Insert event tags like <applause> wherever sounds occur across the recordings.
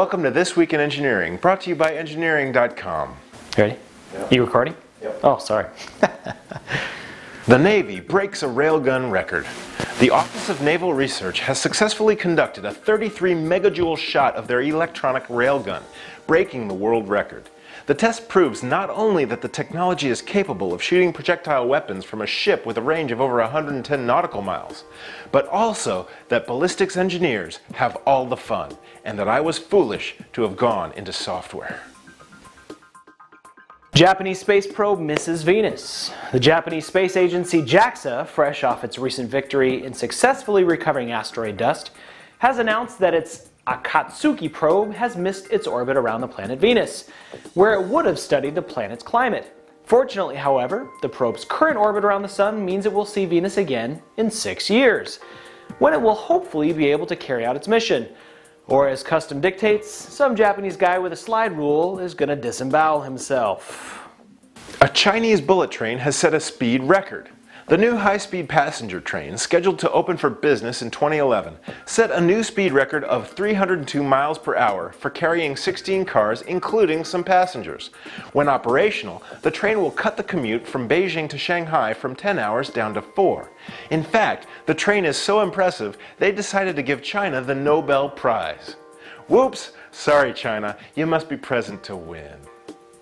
Welcome to This Week in Engineering, brought to you by Engineering.com. Ready? You recording? Yep. Oh, sorry. <laughs> The Navy breaks a railgun record. The Office of Naval Research has successfully conducted a 33 megajoule shot of their electronic railgun, breaking the world record. The test proves not only that the technology is capable of shooting projectile weapons from a ship with a range of over 110 nautical miles, but also that ballistics engineers have all the fun, and that I was foolish to have gone into software. Japanese space probe misses Venus. The Japanese space agency JAXA, fresh off its recent victory in successfully recovering asteroid dust, has announced that its Akatsuki probe has missed its orbit around the planet Venus, where it would have studied the planet's climate. Fortunately, however, the probe's current orbit around the Sun means it will see Venus again in six years, when it will hopefully be able to carry out its mission. Or, as custom dictates, some Japanese guy with a slide rule is going to disembowel himself. A Chinese bullet train has set a speed record. The new high speed passenger train, scheduled to open for business in 2011, set a new speed record of 302 miles per hour for carrying 16 cars, including some passengers. When operational, the train will cut the commute from Beijing to Shanghai from 10 hours down to 4. In fact, the train is so impressive, they decided to give China the Nobel Prize. Whoops! Sorry, China, you must be present to win.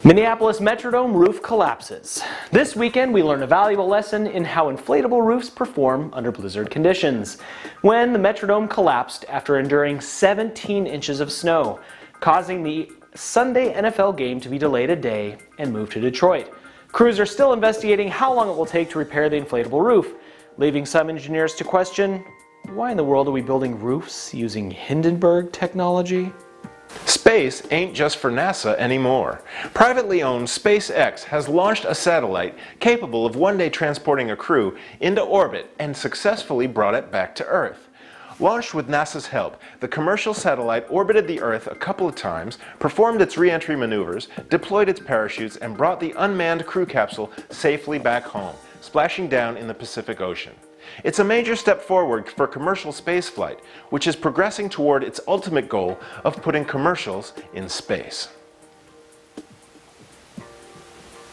Minneapolis Metrodome roof collapses. This weekend, we learned a valuable lesson in how inflatable roofs perform under blizzard conditions. When the Metrodome collapsed after enduring 17 inches of snow, causing the Sunday NFL game to be delayed a day and moved to Detroit. Crews are still investigating how long it will take to repair the inflatable roof, leaving some engineers to question why in the world are we building roofs using Hindenburg technology? Space ain't just for NASA anymore. Privately owned SpaceX has launched a satellite capable of one day transporting a crew into orbit and successfully brought it back to Earth. Launched with NASA's help, the commercial satellite orbited the Earth a couple of times, performed its re-entry maneuvers, deployed its parachutes, and brought the unmanned crew capsule safely back home, splashing down in the Pacific Ocean. It's a major step forward for commercial spaceflight, which is progressing toward its ultimate goal of putting commercials in space.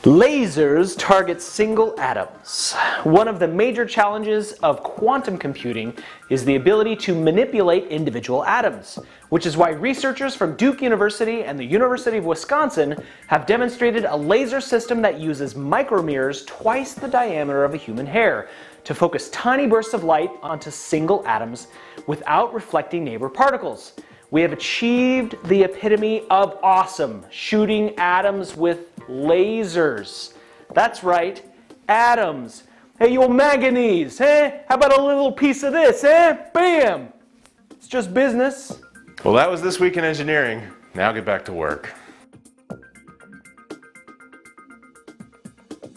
Lasers target single atoms. One of the major challenges of quantum computing is the ability to manipulate individual atoms, which is why researchers from Duke University and the University of Wisconsin have demonstrated a laser system that uses micromirrors twice the diameter of a human hair to focus tiny bursts of light onto single atoms without reflecting neighbor particles. We have achieved the epitome of awesome, shooting atoms with lasers. That's right, atoms. Hey, you old manganese, eh? How about a little piece of this, eh? Bam! It's just business. Well, that was This Week in Engineering. Now get back to work.